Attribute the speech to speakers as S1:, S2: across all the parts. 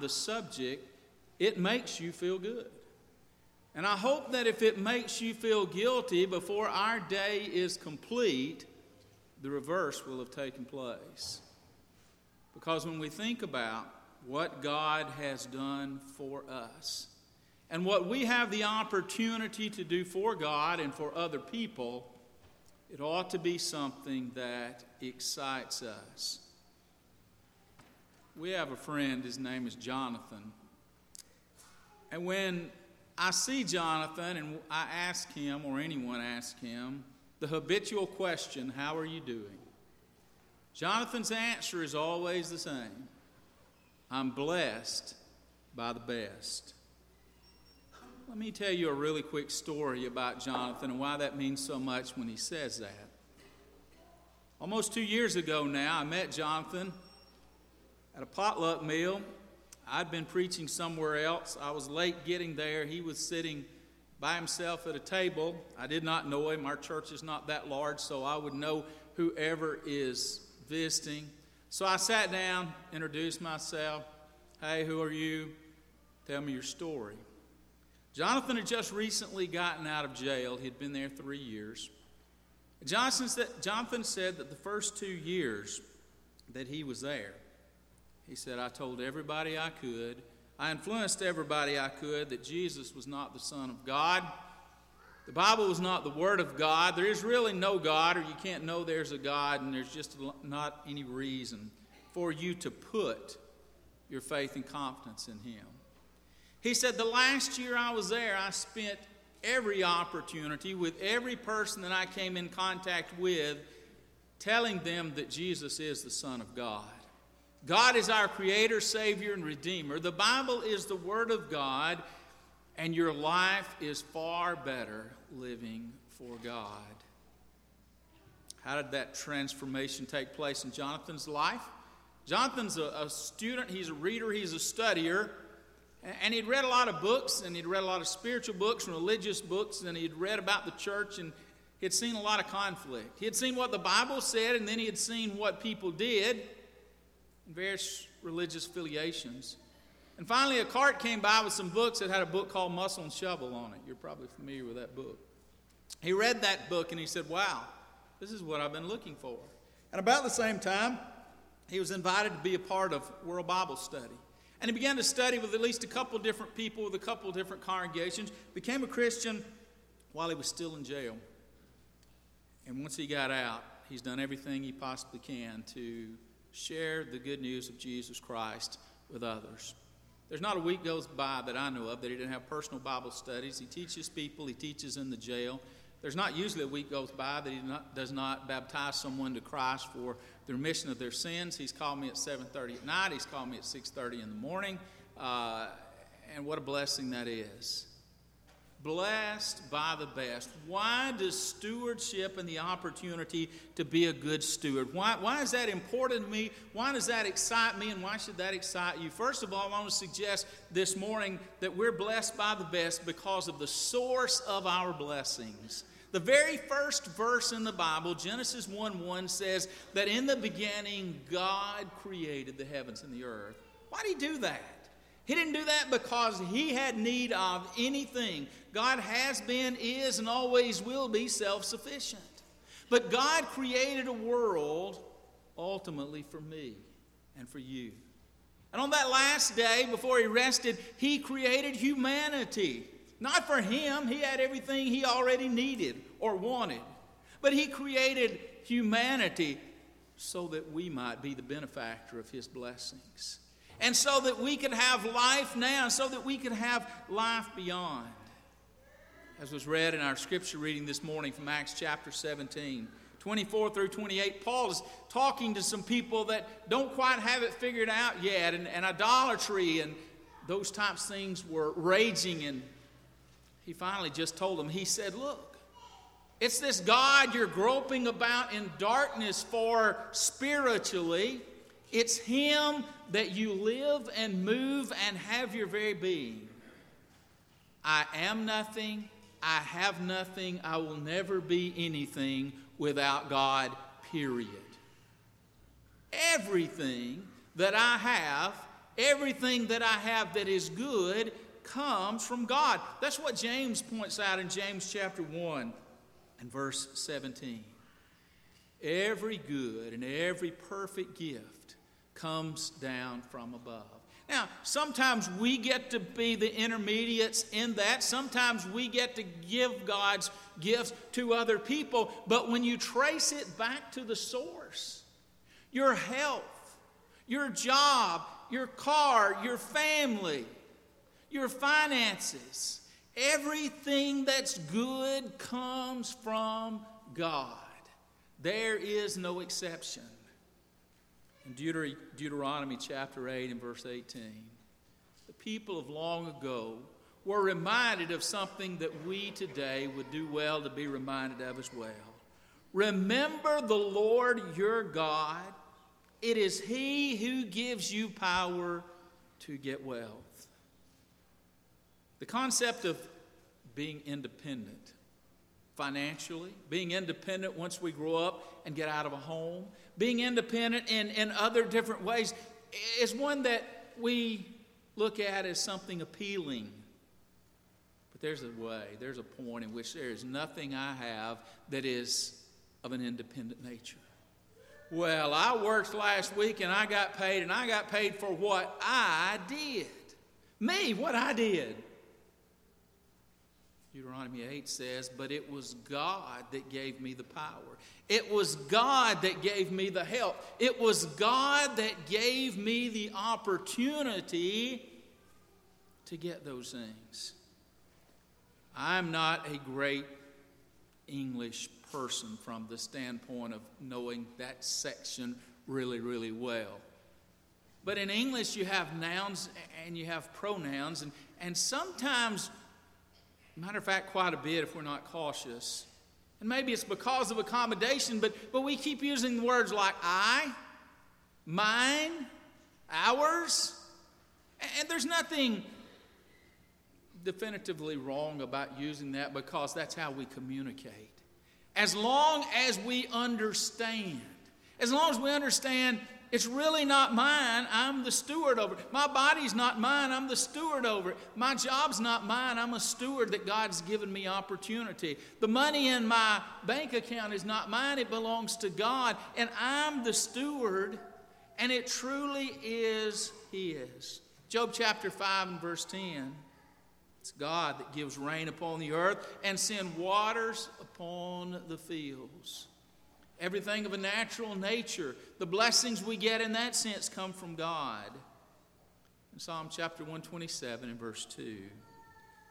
S1: the subject, it makes you feel good. And I hope that if it makes you feel guilty before our day is complete, the reverse will have taken place. Because when we think about what God has done for us and what we have the opportunity to do for God and for other people, it ought to be something that excites us. We have a friend, his name is Jonathan. And when I see Jonathan and I ask him, or anyone ask him, the habitual question, How are you doing? Jonathan's answer is always the same I'm blessed by the best. Let me tell you a really quick story about Jonathan and why that means so much when he says that. Almost two years ago now, I met Jonathan at a potluck meal I'd been preaching somewhere else. I was late getting there. He was sitting by himself at a table. I did not know him. Our church is not that large, so I would know whoever is visiting. So I sat down, introduced myself. Hey, who are you? Tell me your story. Jonathan had just recently gotten out of jail. He'd been there three years. Jonathan said, that the first two years that he was there, he said, I told everybody I could. I influenced everybody I could that Jesus was not the Son of God. The Bible was not the Word of God. There is really no God, or you can't know there's a God, and there's just not any reason for you to put your faith and confidence in Him. He said, The last year I was there, I spent every opportunity with every person that I came in contact with telling them that Jesus is the Son of God. God is our creator, savior, and redeemer. The Bible is the Word of God, and your life is far better living for God. How did that transformation take place in Jonathan's life? Jonathan's a, a student, he's a reader, he's a studier, and he'd read a lot of books, and he'd read a lot of spiritual books and religious books, and he'd read about the church, and he'd seen a lot of conflict. He had seen what the Bible said, and then he had seen what people did various religious affiliations. And finally, a cart came by with some books that had a book called Muscle and Shovel on it. You're probably familiar with that book. He read that book and he said, Wow, this is what I've been looking for. And about the same time, he was invited to be a part of World Bible Study. And he began to study with at least a couple different people, with a couple different congregations, became a Christian while he was still in jail. And once he got out, he's done everything he possibly can to share the good news of Jesus Christ with others. There's not a week goes by that I know of that he didn't have personal Bible studies. He teaches people, he teaches in the jail. There's not usually a week goes by that he not, does not baptize someone to Christ for the remission of their sins. He's called me at 7:30 at night. He's called me at 6:30 in the morning, uh, and what a blessing that is blessed by the best. Why does stewardship and the opportunity to be a good steward? Why, why is that important to me? Why does that excite me? And why should that excite you? First of all, I want to suggest this morning that we're blessed by the best because of the source of our blessings. The very first verse in the Bible, Genesis 1 1, says that in the beginning God created the heavens and the earth. Why did He do that? He didn't do that because he had need of anything. God has been, is, and always will be self sufficient. But God created a world ultimately for me and for you. And on that last day, before he rested, he created humanity. Not for him, he had everything he already needed or wanted. But he created humanity so that we might be the benefactor of his blessings and so that we could have life now, so that we could have life beyond. As was read in our scripture reading this morning from Acts chapter 17. 24 through 28, Paul is talking to some people that don't quite have it figured out yet, and, and idolatry and those types of things were raging. And he finally just told them, he said, Look, it's this God you're groping about in darkness for spiritually. It's Him that you live and move and have your very being. I am nothing. I have nothing. I will never be anything without God, period. Everything that I have Everything that I have that is good comes from God. That's what James points out in James chapter 1 and verse 17. Every good and every perfect gift comes down from above. Now, sometimes we get to be the intermediates in that. Sometimes we get to give God's gifts to other people. But when you trace it back to the source, your health, your job, your car, your family, your finances, everything that's good comes from God. There is no exception. In Deuter- Deuteronomy chapter 8 and verse 18, the people of long ago were reminded of something that we today would do well to be reminded of as well. Remember the Lord your God. It is He who gives you power to get wealth. The concept of being independent financially, being independent once we grow up and get out of a home, being independent in, in other different ways is one that we look at as something appealing. But there's a way, there's a point in which there is nothing I have that is of an independent nature. Well, I worked last week and I got paid, and I got paid for what I did. Me, what I did. Deuteronomy 8 says, But it was God that gave me the power. It was God that gave me the help. It was God that gave me the opportunity to get those things. I'm not a great English person from the standpoint of knowing that section really, really well. But in English, you have nouns and you have pronouns, and, and sometimes Matter of fact, quite a bit if we're not cautious. And maybe it's because of accommodation, but, but we keep using words like I, mine, ours. And there's nothing definitively wrong about using that because that's how we communicate. As long as we understand, as long as we understand it's really not mine. I'm the steward over it. My body's not mine. I'm the steward over it. My job's not mine. I'm a steward that God's given me opportunity. The money in my bank account is not mine. It belongs to God. And I'm the steward, and it truly is His. Job chapter 5 and verse 10. It's God that gives rain upon the earth and send waters upon the fields everything of a natural nature. The blessings we get in that sense come from God. In Psalm chapter 127 and verse 2,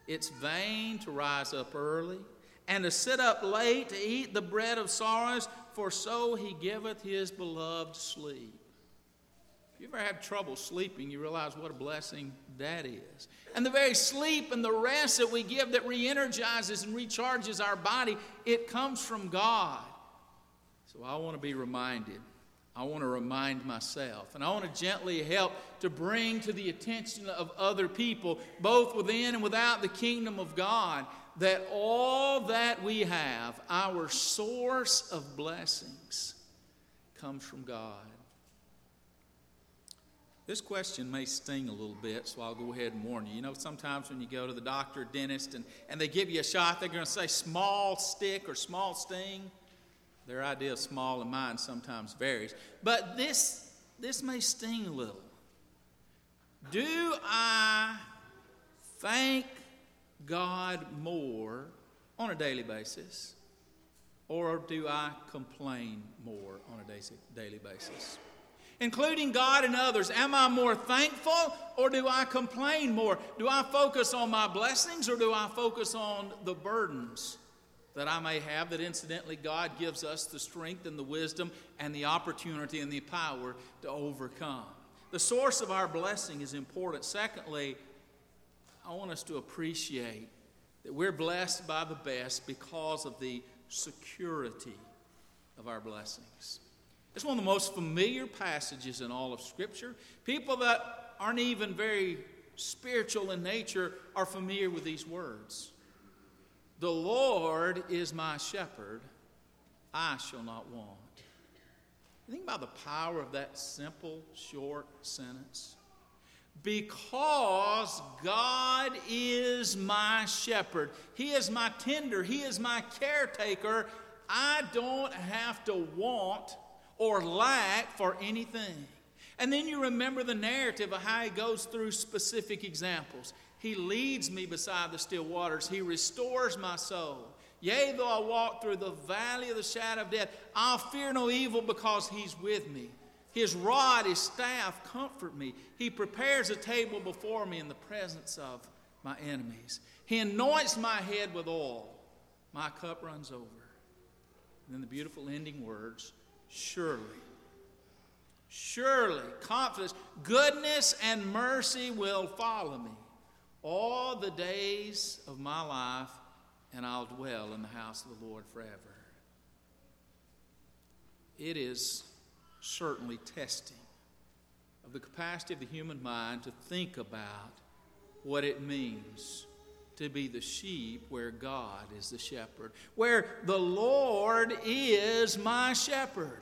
S1: it's vain to rise up early and to sit up late to eat the bread of sorrows, for so he giveth his beloved sleep. If you ever have trouble sleeping, you realize what a blessing that is. And the very sleep and the rest that we give that re energizes and recharges our body, it comes from God. I want to be reminded. I want to remind myself. And I want to gently help to bring to the attention of other people, both within and without the kingdom of God, that all that we have, our source of blessings, comes from God. This question may sting a little bit, so I'll go ahead and warn you. You know, sometimes when you go to the doctor, dentist, and, and they give you a shot, they're going to say small stick or small sting. Their idea of small and mine sometimes varies. But this, this may sting a little. Do I thank God more on a daily basis? Or do I complain more on a daily basis? Including God and others, am I more thankful or do I complain more? Do I focus on my blessings or do I focus on the burdens that I may have, that incidentally God gives us the strength and the wisdom and the opportunity and the power to overcome. The source of our blessing is important. Secondly, I want us to appreciate that we're blessed by the best because of the security of our blessings. It's one of the most familiar passages in all of Scripture. People that aren't even very spiritual in nature are familiar with these words. The Lord is my shepherd, I shall not want. Think about the power of that simple, short sentence. Because God is my shepherd. He is my tender. He is my caretaker. I don't have to want or lack for anything. And then you remember the narrative of how he goes through specific examples. He leads me beside the still waters, he restores my soul. Yea, though I walk through the valley of the shadow of death, I'll fear no evil because he's with me. His rod, his staff comfort me. He prepares a table before me in the presence of my enemies. He anoints my head with oil. My cup runs over. And then the beautiful ending words surely, surely, confidence, goodness and mercy will follow me all the days of my life, and I'll dwell in the house of the Lord forever. It is certainly testing of the capacity of the human mind to think about what it means to be the sheep where God is the shepherd, where the Lord is my shepherd.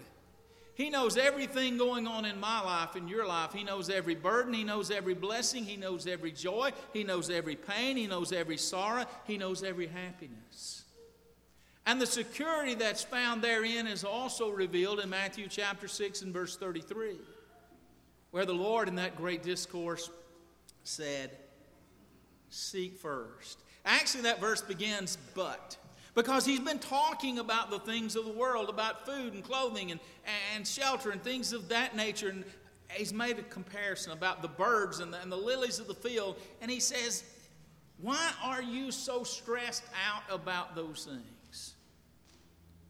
S1: He knows everything going on in my life, in your life. He knows every burden. He knows every blessing. He knows every joy. He knows every pain. He knows every sorrow. He knows every happiness. And the security that's found therein is also revealed in Matthew chapter 6 and verse 33, where the Lord in that great discourse said, Seek first. Actually, that verse begins, but. Because he's been talking about the things of the world, about food and clothing and, and shelter and things of that nature. And he's made a comparison about the birds and the, and the lilies of the field. And he says, Why are you so stressed out about those things?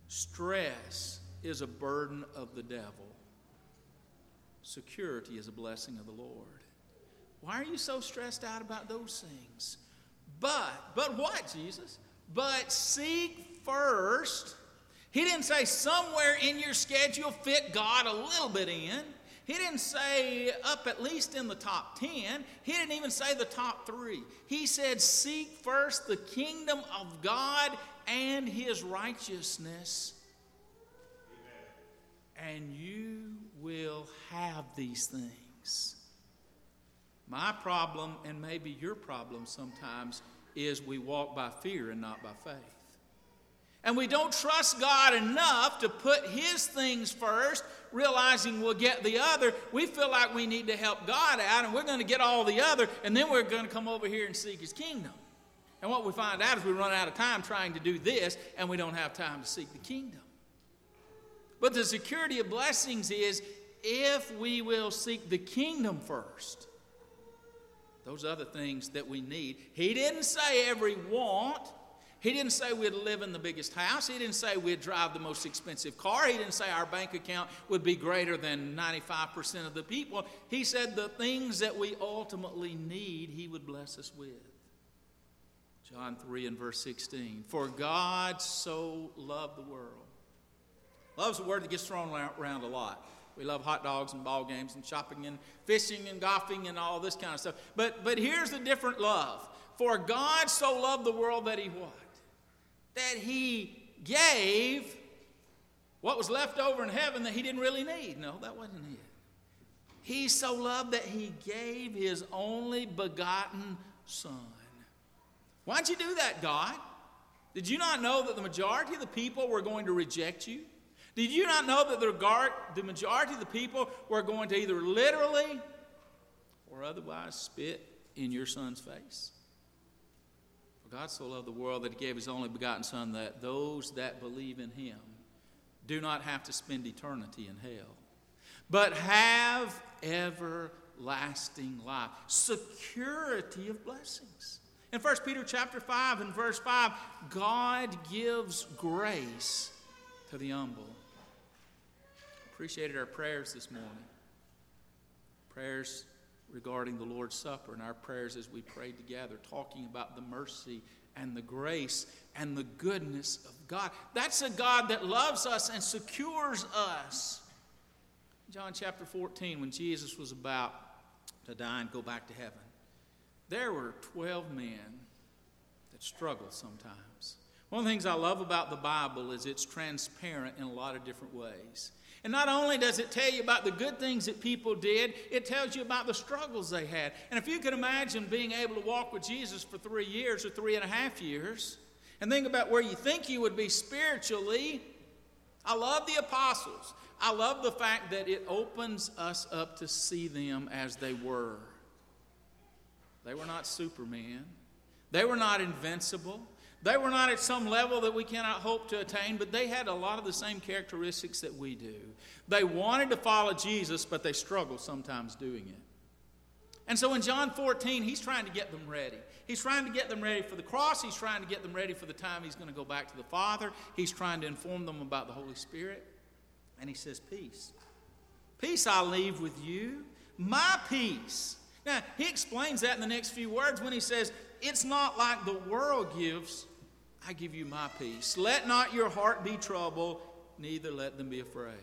S1: Stress is a burden of the devil. Security is a blessing of the Lord. Why are you so stressed out about those things? But, but what, Jesus? But seek first. He didn't say somewhere in your schedule fit God a little bit in. He didn't say up at least in the top 10. He didn't even say the top three. He said, Seek first the kingdom of God and his righteousness, and you will have these things. My problem, and maybe your problem sometimes, is we walk by fear and not by faith. And we don't trust God enough to put His things first, realizing we'll get the other. We feel like we need to help God out, and we're going to get all the other, and then we're going to come over here and seek His kingdom. And what we find out is we run out of time trying to do this, and we don't have time to seek the kingdom. But the security of blessings is if we will seek the kingdom first, those other things that we need. He didn't say every want. He didn't say we'd live in the biggest house. He didn't say we'd drive the most expensive car. He didn't say our bank account would be greater than 95% of the people. He said the things that we ultimately need, He would bless us with. John 3 and verse 16. For God so loved the world. Love's a word that gets thrown around a lot. We love hot dogs and ball games and shopping and fishing and golfing and all this kind of stuff. But, but here's a different love. For God so loved the world that he what? That he gave what was left over in heaven that he didn't really need. No, that wasn't it. He so loved that he gave his only begotten Son. Why'd you do that, God? Did you not know that the majority of the people were going to reject you? Did you not know that the, the majority of the people were going to either literally or otherwise spit in your son's face? For God so loved the world that he gave his only begotten Son that those that believe in him do not have to spend eternity in hell, but have everlasting life, security of blessings. In 1 Peter chapter 5 and verse 5, God gives grace to the humble. Appreciated our prayers this morning. Prayers regarding the Lord's Supper and our prayers as we prayed together, talking about the mercy and the grace and the goodness of God. That's a God that loves us and secures us. John chapter 14, when Jesus was about to die and go back to heaven, there were 12 men that struggled sometimes. One of the things I love about the Bible is it's transparent in a lot of different ways. And not only does it tell you about the good things that people did, it tells you about the struggles they had. And if you can imagine being able to walk with Jesus for three years or three and a half years, and think about where you think you would be spiritually, I love the apostles. I love the fact that it opens us up to see them as they were. They were not supermen, they were not invincible. They were not at some level that we cannot hope to attain, but they had a lot of the same characteristics that we do. They wanted to follow Jesus, but they struggled sometimes doing it. And so in John 14, he's trying to get them ready. He's trying to get them ready for the cross. He's trying to get them ready for the time he's going to go back to the Father. He's trying to inform them about the Holy Spirit. And he says, Peace. Peace I leave with you, my peace. Now, he explains that in the next few words when he says, It's not like the world gives, I give you my peace. Let not your heart be troubled, neither let them be afraid.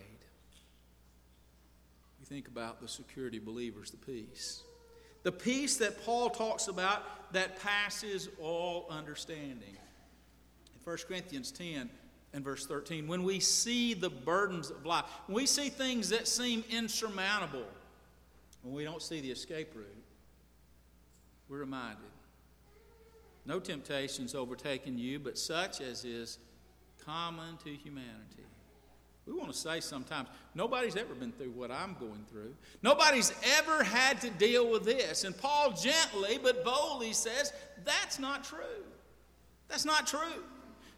S1: We think about the security believers, the peace. The peace that Paul talks about that passes all understanding. In 1 Corinthians 10, and verse 13. When we see the burdens of life, when we see things that seem insurmountable, when we don't see the escape route, we're reminded no temptations overtaken you, but such as is common to humanity. We want to say sometimes, nobody's ever been through what I'm going through. Nobody's ever had to deal with this. And Paul gently but boldly says, that's not true. That's not true.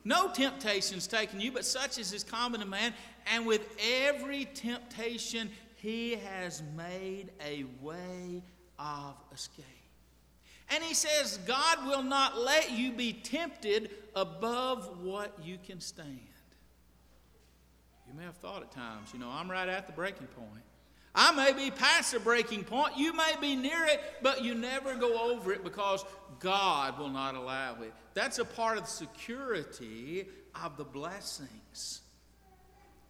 S1: No temptation's taken you, but such as is common to man. And with every temptation, he has made a way of escape. And he says, God will not let you be tempted above what you can stand. You may have thought at times, you know, I'm right at the breaking point. I may be past the breaking point. You may be near it, but you never go over it because God will not allow it. That's a part of the security of the blessings.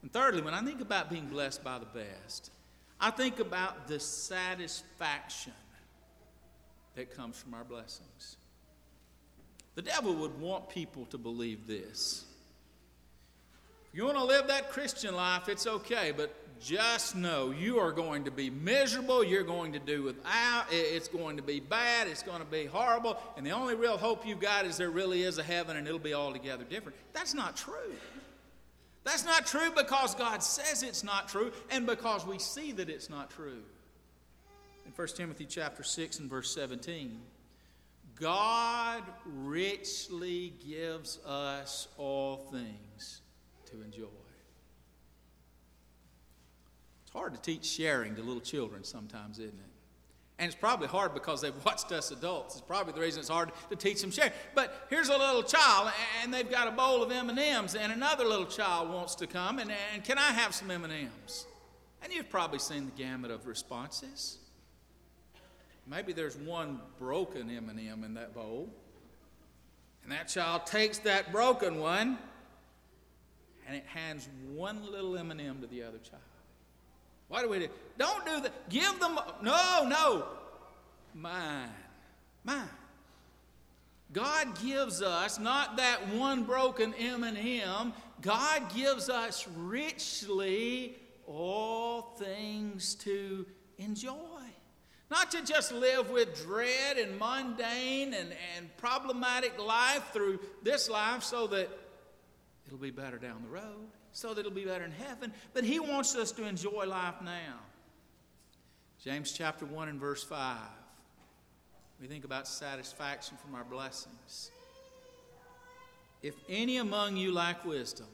S1: And thirdly, when I think about being blessed by the best, I think about the satisfaction that comes from our blessings. The devil would want people to believe this. If you want to live that Christian life, it's okay, but just know you are going to be miserable. You're going to do without. It's going to be bad. It's going to be horrible. And the only real hope you've got is there really is a heaven and it'll be altogether different. That's not true. That's not true because God says it's not true and because we see that it's not true. In 1 Timothy chapter 6 and verse 17, God richly gives us all things to enjoy It's hard to teach sharing to little children sometimes, isn't it? And it's probably hard because they've watched us adults. It's probably the reason it's hard to teach them sharing. But here's a little child, and they've got a bowl of M&Ms, and another little child wants to come, and, and can I have some M&Ms? And you've probably seen the gamut of responses. Maybe there's one broken M&M in that bowl, and that child takes that broken one, and it hands one little M&M to the other child. Why do we do? Don't do that. Give them. No, no. Mine. Mine. God gives us not that one broken M&M. God gives us richly all things to enjoy. Not to just live with dread and mundane and, and problematic life through this life so that it'll be better down the road so that it'll be better in heaven. But He wants us to enjoy life now. James chapter 1 and verse 5. We think about satisfaction from our blessings. If any among you lack wisdom,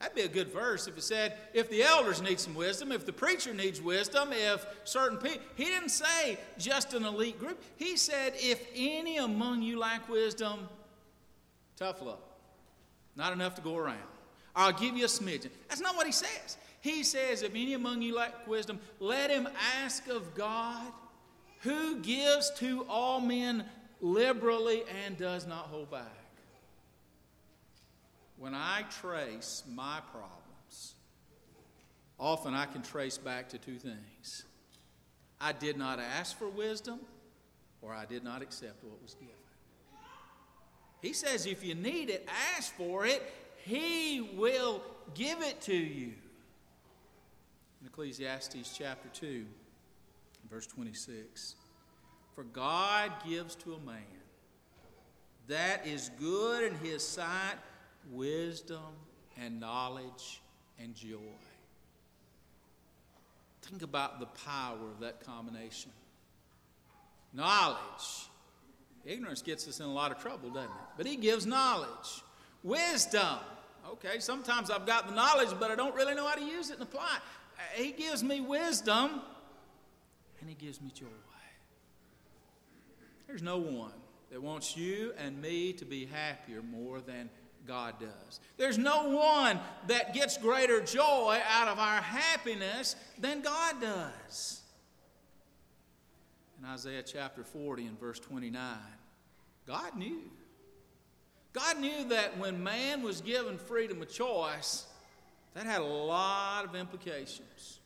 S1: That'd be a good verse if it said, if the elders need some wisdom, if the preacher needs wisdom, if certain people. He didn't say just an elite group. He said, if any among you lack wisdom, tough luck. Not enough to go around. I'll give you a smidgen. That's not what he says. He says, If any among you lack wisdom, let him ask of God, who gives to all men liberally and does not hold back. When I trace my problems, often I can trace back to two things I did not ask for wisdom, or I did not accept what was given. He says, if you need it, ask for it, he will give it to you. in Ecclesiastes chapter 2, verse 26. For God gives to a man that is good in his sight wisdom and knowledge and joy. Think about the power of that combination. Knowledge. Ignorance gets us in a lot of trouble, doesn't it? But he gives knowledge. Wisdom. Okay, sometimes I've got the knowledge, but I don't really know how to use it and apply it. He gives me wisdom, and he gives me joy. There's no one that wants you and me to be happier more than God does. There's no one that gets greater joy out of our happiness than God does. In Isaiah chapter 40 and verse 29, God knew. God knew that when man was given freedom of choice, that had a lot of implications.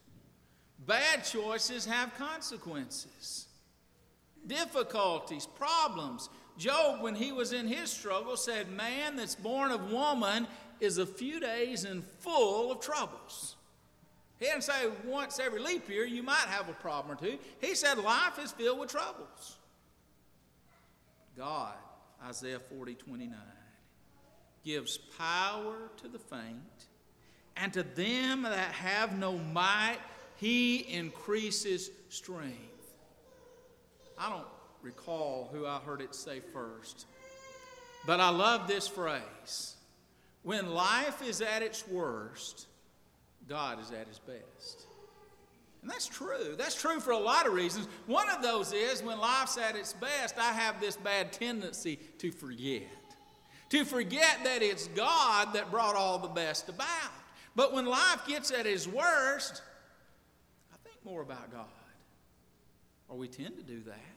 S1: Bad choices have consequences, difficulties, problems. Job, when he was in his struggle, said, Man that's born of woman is a few days and full of troubles. He didn't say once every leap year you might have a problem or two. He said life is filled with troubles. God, Isaiah 40 29, gives power to the faint, and to them that have no might, he increases strength. I don't recall who I heard it say first, but I love this phrase. When life is at its worst, God is at his best. And that's true. That's true for a lot of reasons. One of those is when life's at its best, I have this bad tendency to forget. To forget that it's God that brought all the best about. But when life gets at its worst, I think more about God. Or we tend to do that.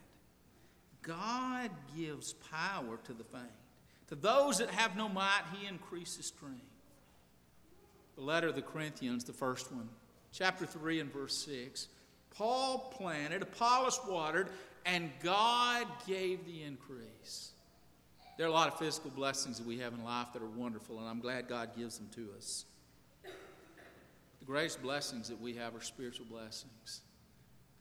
S1: God gives power to the faint. To those that have no might, He increases strength. The letter of the Corinthians, the first one, chapter 3 and verse 6. Paul planted, Apollos watered, and God gave the increase. There are a lot of physical blessings that we have in life that are wonderful, and I'm glad God gives them to us. The greatest blessings that we have are spiritual blessings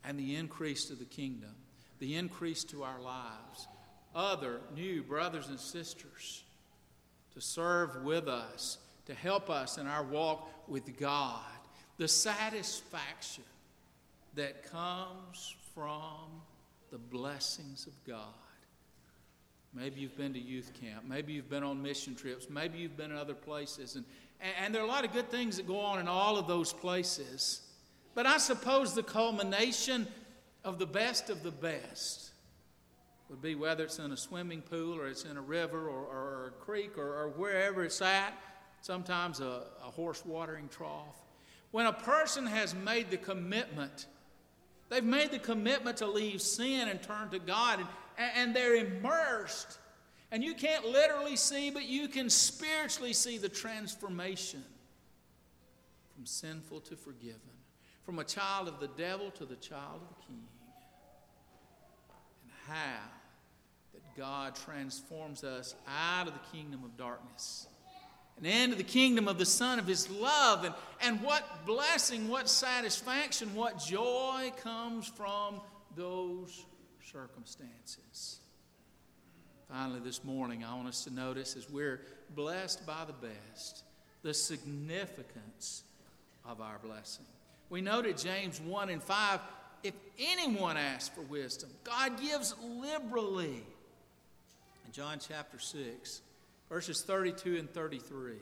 S1: and the increase to the kingdom, the increase to our lives, other new brothers and sisters to serve with us, to help us in our walk with God, the satisfaction that comes from the blessings of God. Maybe you've been to youth camp. Maybe you've been on mission trips. Maybe you've been in other places. And, and there are a lot of good things that go on in all of those places. But I suppose the culmination of the best of the best would be whether it's in a swimming pool or it's in a river or, or a creek or, or, wherever it's at, sometimes a, a horse watering trough. When a person has made the commitment, they've made the commitment to leave sin and turn to God, and, and they're immersed. And you can't literally see, but you can spiritually see the transformation from sinful to forgiven, from a child of the devil to the child of the king. How that God transforms us out of the kingdom of darkness and into the kingdom of the Son of His love. And, and what blessing, what satisfaction, what joy comes from those circumstances. Finally, this morning, I want us to notice as we're blessed by the best, the significance of our blessing. We noted James 1 and 5 if anyone asks for wisdom, God gives liberally. In John chapter 6, verses 32 and 33,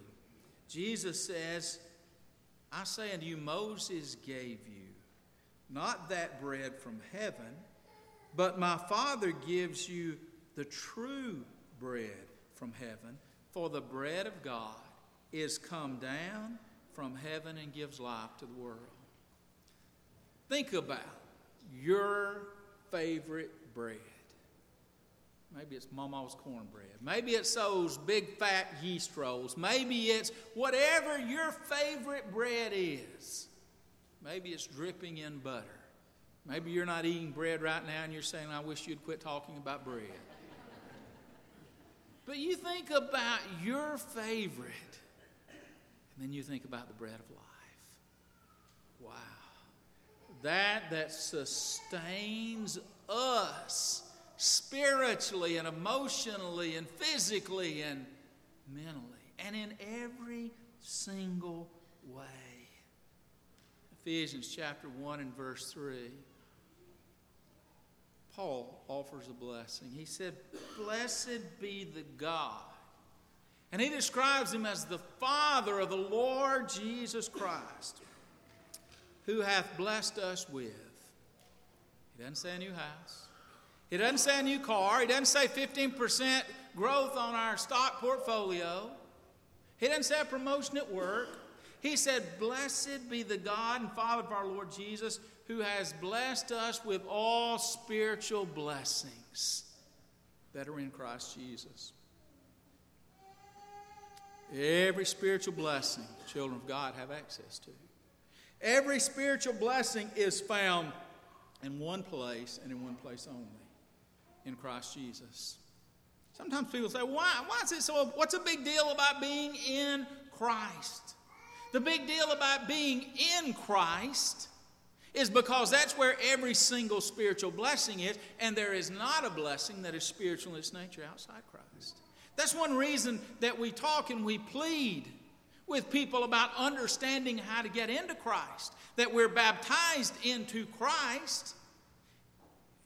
S1: Jesus says, I say unto you, Moses gave you not that bread from heaven but my Father gives you the true bread from heaven, for the bread of God is come down from heaven and gives life to the world. Think about your favorite bread. Maybe it's Mama's cornbread. Maybe it's those big fat yeast rolls. Maybe it's whatever your favorite bread is. Maybe it's dripping in butter. Maybe you're not eating bread right now and you're saying, I wish you'd quit talking about bread. but you think about your favorite, and then you think about the bread of life. Wow. That that sustains us spiritually and emotionally and physically and mentally and in every single way. Ephesians chapter 1 and verse 3. Paul offers a blessing. He said, Blessed be the God. And he describes him as the Father of the Lord Jesus Christ, who hath blessed us with. He doesn't say a new house. He doesn't say a new car. He doesn't say 15% growth on our stock portfolio. He doesn't say a promotion at work. He said, Blessed be the God and Father of our Lord Jesus, who has blessed us with all spiritual blessings that are in Christ Jesus. Every spiritual blessing children of God have access to. Every spiritual blessing is found in one place and in one place only in Christ Jesus. Sometimes people say, why, why is it so? What's a big deal about being in Christ? The big deal about being in Christ is because that's where every single spiritual blessing is, and there is not a blessing that is spiritual in its nature outside Christ. That's one reason that we talk and we plead with people about understanding how to get into Christ, that we're baptized into Christ.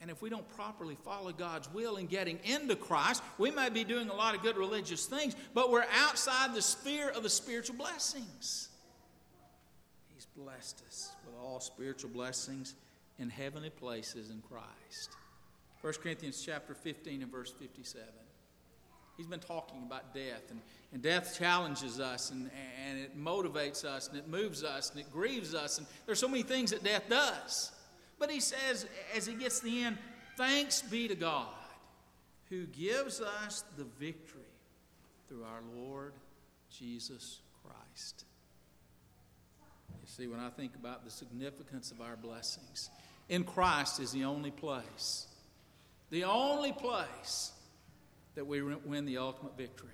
S1: And if we don't properly follow God's will in getting into Christ, we may be doing a lot of good religious things, but we're outside the sphere of the spiritual blessings. He's blessed us with all spiritual blessings in heavenly places in Christ. 1 Corinthians chapter 15 and verse 57. He's been talking about death, and, and death challenges us, and, and it motivates us, and it moves us, and it grieves us, and there's so many things that death does. But he says, as he gets to the end, thanks be to God who gives us the victory through our Lord Jesus Christ. You see, when I think about the significance of our blessings, in Christ is the only place, the only place that we win the ultimate victory.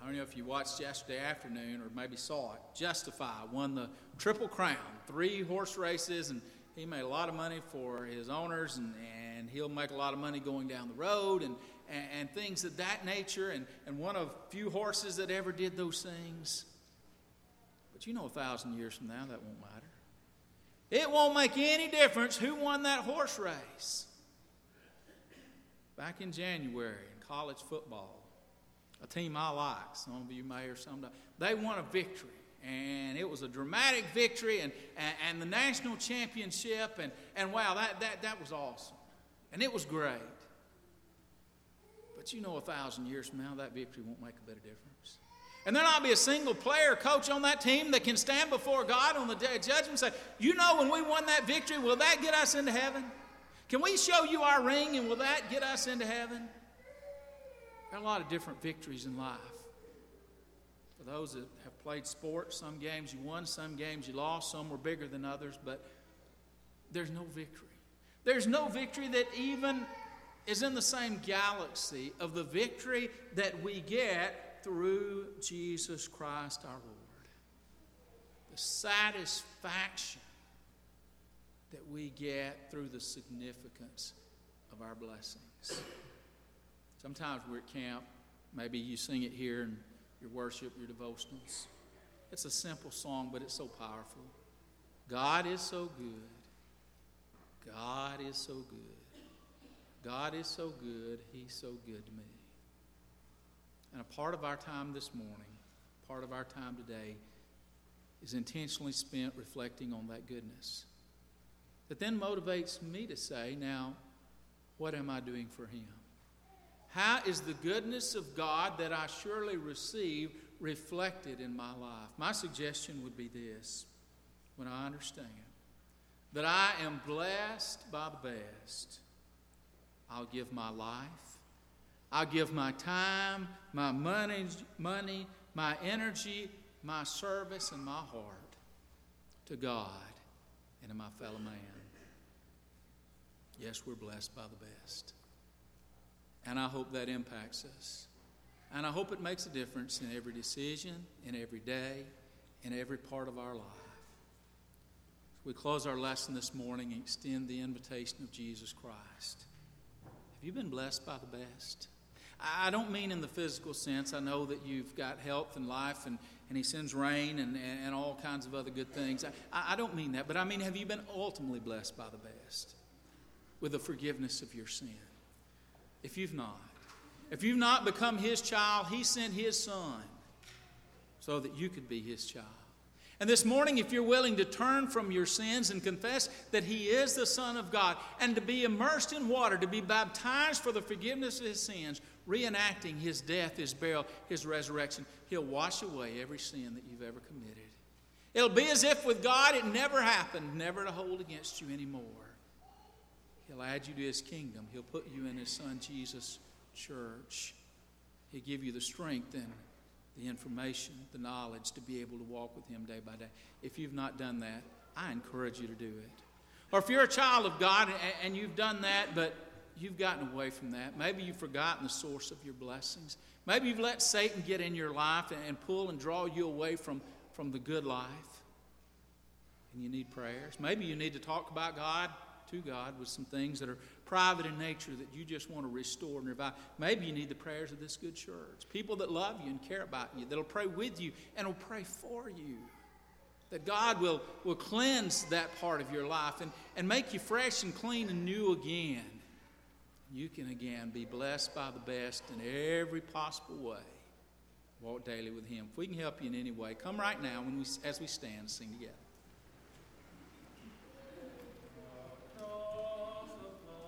S1: I don't know if you watched yesterday afternoon or maybe saw it. Justify won the Triple Crown, three horse races, and he made a lot of money for his owners, and, and he'll make a lot of money going down the road and, and, and things of that nature. And, and one of few horses that ever did those things. But you know, a thousand years from now, that won't matter. It won't make any difference who won that horse race back in January in college football, a team I like, some of you may or some don't, they won a victory. And it was a dramatic victory and, and, and the national championship. And, and wow, that, that, that was awesome. And it was great. But you know, a thousand years from now, that victory won't make a bit of difference. And there'll not be a single player, coach on that team that can stand before God on the day of judgment and say, You know, when we won that victory, will that get us into heaven? Can we show you our ring and will that get us into heaven? There are a lot of different victories in life. For those that have played sports, some games you won, some games you lost, some were bigger than others, but there's no victory. There's no victory that even is in the same galaxy of the victory that we get through Jesus Christ our Lord. The satisfaction that we get through the significance of our blessings. Sometimes we're at camp, maybe you sing it here in your worship, your devotionals. It's a simple song, but it's so powerful. God is so good. God is so good. God is so good. He's so good to me. And a part of our time this morning, part of our time today, is intentionally spent reflecting on that goodness that then motivates me to say, now, what am I doing for Him? How is the goodness of God that I surely receive reflected in my life? My suggestion would be this when I understand that I am blessed by the best, I'll give my life, I'll give my time, my money, money, my energy, my service, and my heart to God and to my fellow man. Yes, we're blessed by the best. And I hope that impacts us. And I hope it makes a difference in every decision, in every day, in every part of our life. we close our lesson this morning and extend the invitation of Jesus Christ. Have you been blessed by the best? I don't mean in the physical sense. I know that you've got health and life, and, and He sends rain and, and all kinds of other good things. I, I don't mean that, but I mean, have you been ultimately blessed by the best with the forgiveness of your sin? If you've not, if you've not become His child, He sent His Son so that you could be His child. And this morning, if you're willing to turn from your sins and confess that He is the Son of God and to be immersed in water, to be baptized for the forgiveness of His sins, reenacting His death, His burial, His resurrection, He'll wash away every sin that you've ever committed. It'll be as if with God it never happened, never to hold against you anymore. He'll add you to His kingdom, He'll put you in His Son Jesus' church. He'll give you the strength and the information, the knowledge to be able to walk with Him day by day. If you've not done that, I encourage you to do it. Or if you're a child of God and you've done that, but you've gotten away from that, maybe you've forgotten the source of your blessings. Maybe you've let Satan get in your life and pull and draw you away from, from the good life. And you need prayers. Maybe you need to talk about God to God with some things that are private in nature that you just want to restore and revive. Maybe you need the prayers of this good church. People that love you and care about you, that'll pray with you and will pray for you. That God will, will cleanse that part of your life and, and make you fresh and clean and new again. You can again be blessed by the best in every possible way. Walk daily with Him. If we can help you in any way, come right now when we, as we stand and sing together.